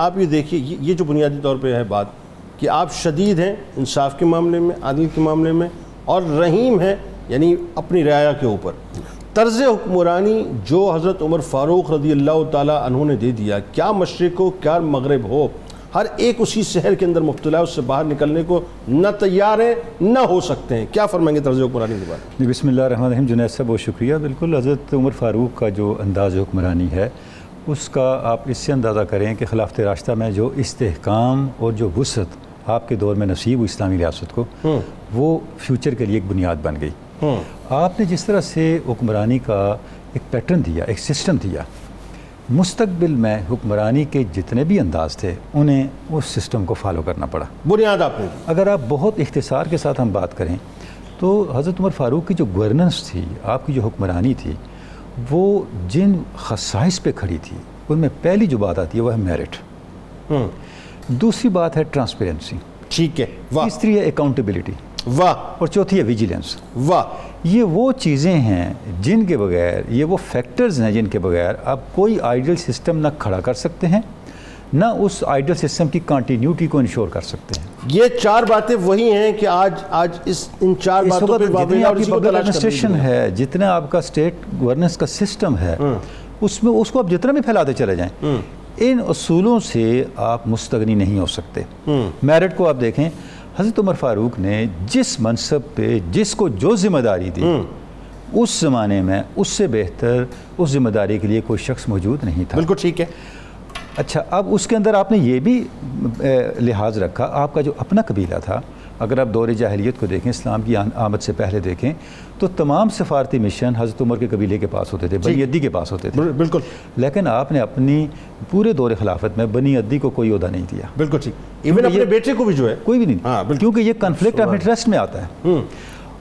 آپ یہ دیکھیے، یہ جو بنیادی طور پہ ہے بات کہ آپ شدید ہیں انصاف کے معاملے میں عادل کے معاملے میں اور رحیم ہیں یعنی اپنی رعایا کے اوپر۔ طرز حکمرانی جو حضرت عمر فاروق رضی اللہ تعالیٰ عنہ نے دے دیا، کیا مشرق ہو، کیا مغرب ہو، ہر ایک اسی شہر کے اندر مبتلا ہے، اس سے باہر نکلنے کو نہ تیار ہیں، نہ ہو سکتے ہیں۔ کیا فرمائیں گے طرز حکمرانی کے بارے جی، بسم اللہ الرحمن الرحیم، جنید صاحب، بہت شکریہ۔ بالکل، حضرت عمر فاروق کا جو انداز حکمرانی ہے اس کا آپ اس سے اندازہ کریں کہ خلافت راستہ میں جو استحکام اور جو وسعت آپ کے دور میں نصیب ہوئی اسلامی ریاست کو وہ فیوچر کے لیے ایک بنیاد بن گئی۔ آپ نے جس طرح سے حکمرانی کا ایک پیٹرن دیا ایک سسٹم دیا مستقبل میں حکمرانی کے جتنے بھی انداز تھے انہیں اس سسٹم کو فالو کرنا پڑا۔ بنیاد آپ نے۔ اگر آپ بہت اختصار کے ساتھ ہم بات کریں تو حضرت عمر فاروق کی جو گورننس تھی آپ کی جو حکمرانی تھی وہ جن خصائص پہ کھڑی تھی ان میں پہلی جو بات آتی ہے وہ ہے میرٹ دوسری بات ہے ٹرانسپیرنسی ٹھیک ہے تیسری ہے اکاؤنٹیبلٹی واہ۔ اور چوتھی ہے ویجیلنس واہ۔ یہ وہ چیزیں ہیں جن کے بغیر یہ وہ فیکٹرز ہیں جن کے بغیر آپ کوئی آئیڈیل سسٹم نہ کھڑا کر سکتے ہیں۔ نہ اس آئیڈیل سسٹم کی کنٹینیوٹی کو انشور کر سکتے ہیں۔ یہ چار باتیں وہی ہیں کہ آج آج اس ان چار باتوں جتنی وابستہ آپ کی پبلک ایڈمنسٹریشن۔ ہے جتنا آپ کا اسٹیٹ گورننس کا سسٹم ہے اس میں اس کو آپ جتنا بھی پھیلاتے چلے جائیں ان اصولوں سے آپ مستغنی نہیں ہو سکتے۔ میرٹ کو آپ دیکھیں حضرت عمر فاروق نے جس منصب پہ جس کو جو ذمہ داری دی اس زمانے میں اس سے بہتر اس ذمہ داری کے لیے کوئی شخص موجود نہیں تھا۔ بالکل ٹھیک ہے۔ اچھا اب اس کے اندر آپ نے یہ بھی لحاظ رکھا آپ کا جو اپنا قبیلہ تھا اگر آپ دور جاہلیت کو دیکھیں اسلام کی آمد سے پہلے دیکھیں تو تمام سفارتی مشن حضرت عمر کے قبیلے کے پاس ہوتے تھے بنی عدی کے پاس ہوتے تھے۔ بالکل۔ لیکن آپ نے اپنی پورے دور خلافت میں بنی عدی کو کوئی عہدہ نہیں دیا۔ بالکل ٹھیک۔ ایون اپنے بیٹے کو بھی جو ہے۔ کوئی بھی نہیں۔ ہاں،۔ کیونکہ یہ کنفلکٹ آف انٹرسٹ میں آتا ہے۔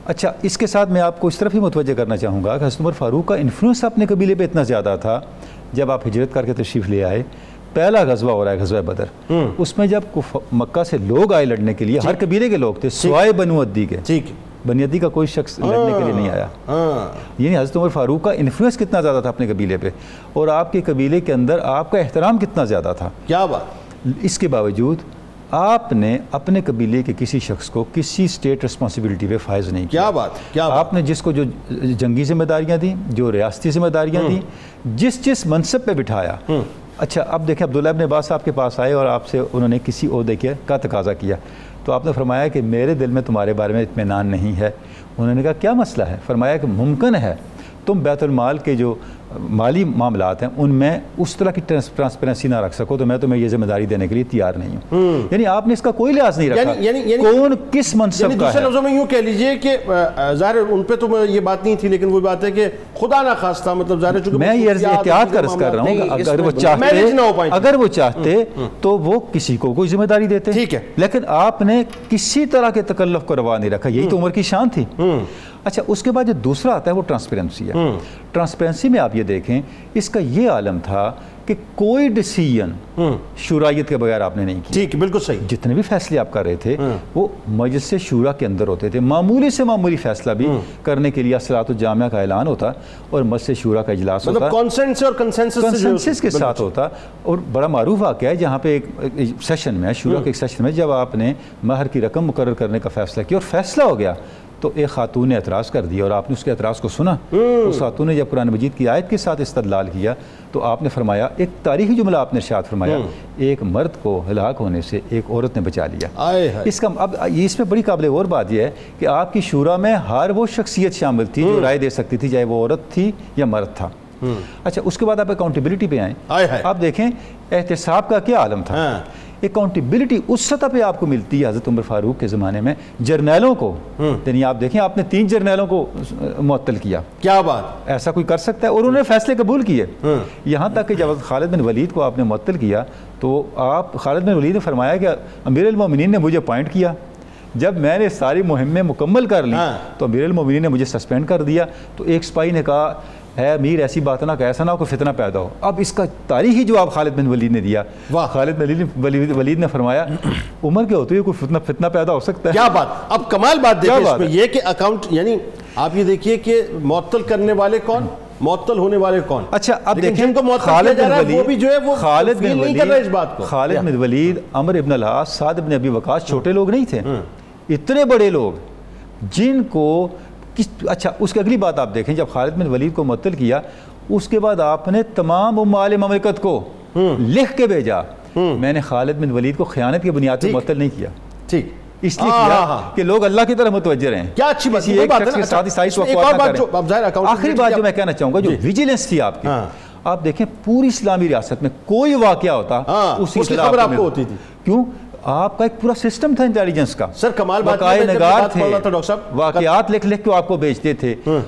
اچھا اس کے ساتھ میں آپ کو اس طرف ہی متوجہ کرنا چاہوں گا کہ حضرت عمر فاروق کا انفلوئنس اپنے قبیلے پہ اتنا زیادہ تھا۔ جب آپ ہجرت کر کے تشریف لے آئے پہلا غزوہ ہو رہا ہے غزوہ بدر۔ اس میں جب مکہ سے لوگ آئے لڑنے کے لیے ہر قبیلے کے لوگ تھے سوائے بنو عدی کے۔ ٹھیک ہے بنی عدی کا کوئی شخص لڑنے کے لیے نہیں آیا۔ ہاں۔ یعنی حضرت عمر فاروق کا انفلوئنس کتنا زیادہ تھا اپنے قبیلے پہ۔ اور آپ کے قبیلے کے اندر آپ کا احترام کتنا زیادہ تھا۔ کیا بات؟ اس کے باوجود آپ نے اپنے قبیلے کے کسی شخص کو کسی اسٹیٹ رسپانسبلٹی پہ فائز نہیں کیا۔ کیا بات؟ کیا آپ نے جس کو جو جنگی ذمہ داریاں دیں جو ریاستی ذمہ داریاں دیں جس جس منصب پہ بٹھایا اچھا اب دیکھیں، عبداللہ ابن عباس آپ کے پاس آئے اور آپ سے انہوں نے کسی عہدے کے کا تقاضا کیا۔ تو آپ نے فرمایا کہ میرے دل میں تمہارے بارے میں اطمینان نہیں ہے۔ انہوں نے کہا، کیا مسئلہ ہے؟ فرمایا کہ ممکن ہے تم بیت المال کے جو مالی معاملات ہیں ان میں اس طرح کی ٹرانسپیرنسی نہ رکھ سکو تو میں تمہیں یہ ذمہ داری دینے کے لیے تیار نہیں ہوں۔ یعنی آپ نے اس کا کوئی لحاظ نہیں رکھا۔ یعنی- یعنی- یعنی- کون کس منصب یعنی کا دوسرے ہے؟ لفظوں میں یوں کہہ لیجیے کہ ظاہر ان پہ تو یہ بات نہیں تھی لیکن وہ بات ہے کہ خدا نہ خواستہ مطلب ظاہر ہے چونکہ میں یہ خصوصیات احتیاط کر کر رہا ہوں اگر وہ چاہتے اگر وہ چاہتے تو وہ کسی کو کوئی ذمہ داری دیتے۔ ٹھیک ہے۔ لیکن آپ نے کسی طرح کے تکلف کو روا نہیں رکھا یہی تو عمر کی شان تھی۔ اچھا اس کے بعد جو دوسرا آتا ہے وہ ٹرانسپیرنسی ہے۔ ٹرانسپیرنسی میں آپ یہ دیکھیں اس کا یہ عالم تھا کہ کوئی ڈیسیجن شورائیت کے بغیر آپ نے نہیں کیا۔ ٹھیک بالکل صحیح۔ جتنے بھی فیصلے آپ کر رہے تھے وہ مجلس سے شورا کے اندر ہوتے تھے۔ معمولی سے معمولی فیصلہ بھی کرنے کے لیے اصلاۃ الجامعہ کا اعلان ہوتا اور مجلس شورا کا اجلاس ہوتا مطلب کانسنٹ سے اور سے کنسنسس کے ساتھ ہوتا۔ اور بڑا معروف واقعہ ہے جہاں پہ ایک سیشن میں شورا کے ایک سیشن میں جب آپ نے مہر کی رقم مقرر کرنے کا فیصلہ کیا اور فیصلہ ہو گیا تو ایک خاتون نے اعتراض کر دیا اور آپ نے اس کے اعتراض کو سنا۔ اس خاتون نے جب قرآن مجید کی آیت کے ساتھ استدلال کیا تو آپ نے فرمایا ایک تاریخی جملہ آپ نے ارشاد فرمایا ایک مرد کو ہلاک ہونے سے ایک عورت نے بچا لیا۔ اس کا اب اس میں بڑی قابل اور بات یہ ہے کہ آپ کی شورا میں ہر وہ شخصیت شامل تھی جو رائے دے سکتی تھی چاہے وہ عورت تھی یا مرد تھا۔ اچھا اس کے بعد آپ اکاؤنٹیبلٹی پہ آئیں۔ آپ دیکھیں احتساب کا کیا عالم تھا؟ ہاں۔ اکاؤنٹیبلٹی اس سطح پہ آپ کو ملتی ہے حضرت عمر فاروق کے زمانے میں جرنیلوں کو یعنی آپ دیکھیں آپ نے تین جرنیلوں کو معطل کیا۔ کیا بات؟ ایسا کوئی کر سکتا ہے اور انہوں نے فیصلے قبول کیے۔ یہاں تک کہ جب خالد بن ولید کو آپ نے معطل کیا تو آپ خالد بن ولید نے فرمایا کہ امیر المومنین نے مجھے پوائنٹ کیا۔ جب میں نے ساری مہمیں مکمل کر لی ہاں۔ تو امیر المومنین نے مجھے سسپینڈ کر دیا۔ تو ایک سپاہی نے کہا ہے امیر ایسی بات نہ کہ ایسا نہ ہو کہ فتنہ پیدا ہو۔ اب اس کا تاریخی جواب خالد بن ولید نے دیا واہ۔ خالد بن ولید- ولید ولید نے فرمایا عمر کے ہوتے ہوئے کوئی فتنہ فتنہ پیدا ہو سکتا ہے؟ کیا بات؟ اب کمال بات دیکھیں اس میں؟ یہ کہ اکاؤنٹ یعنی آپ یہ دیکھیے کہ معطل کرنے والے کون؟ معطل ہونے والے کون؟ اچھا اب دیکھیں جن کو معطل خالد بن ہے، وہ ولید بھی جو ہے وہ خالد بن ولید اس بات کو۔ خالد۔ بن ولید عمر ابن العاص سعد ابن ابی وقاص چھوٹے لوگ نہیں تھے۔ اتنے بڑے لوگ جن کو کس اچھا اس کی اگلی بات آپ دیکھیں جب خالد بن ولید کو معطل کیا اس کے بعد آپ نے تمام امال مملکت کو لکھ کے بھیجا میں نے خالد بن ولید کو خیانت کی بنیاد پر۔ معطل نہیں کیا ٹھیک اس لیے کیا۔ کہ لوگ اللہ کی طرف متوجہ رہیں کیا اچھی بات وہی ایک ہے شخص کے ساتھ اچھا، ایک وقت اور نہ کریں۔ آخری بات جو میں کہنا چاہوں گا جو جی۔ ویجیلنس تھی آپ کی ہاں۔ آپ دیکھیں پوری اسلامی ریاست میں کوئی واقعہ ہوتا ہاں، اس کی خبر آپ کو ہوتی تھی۔ کیوں آپ کا ایک پورا سسٹم تھا انٹیلیجنس کا۔ سر، کمال نگار تھے۔ واقعات لکھ لکھ کے آپ کو بیچتے تھے۔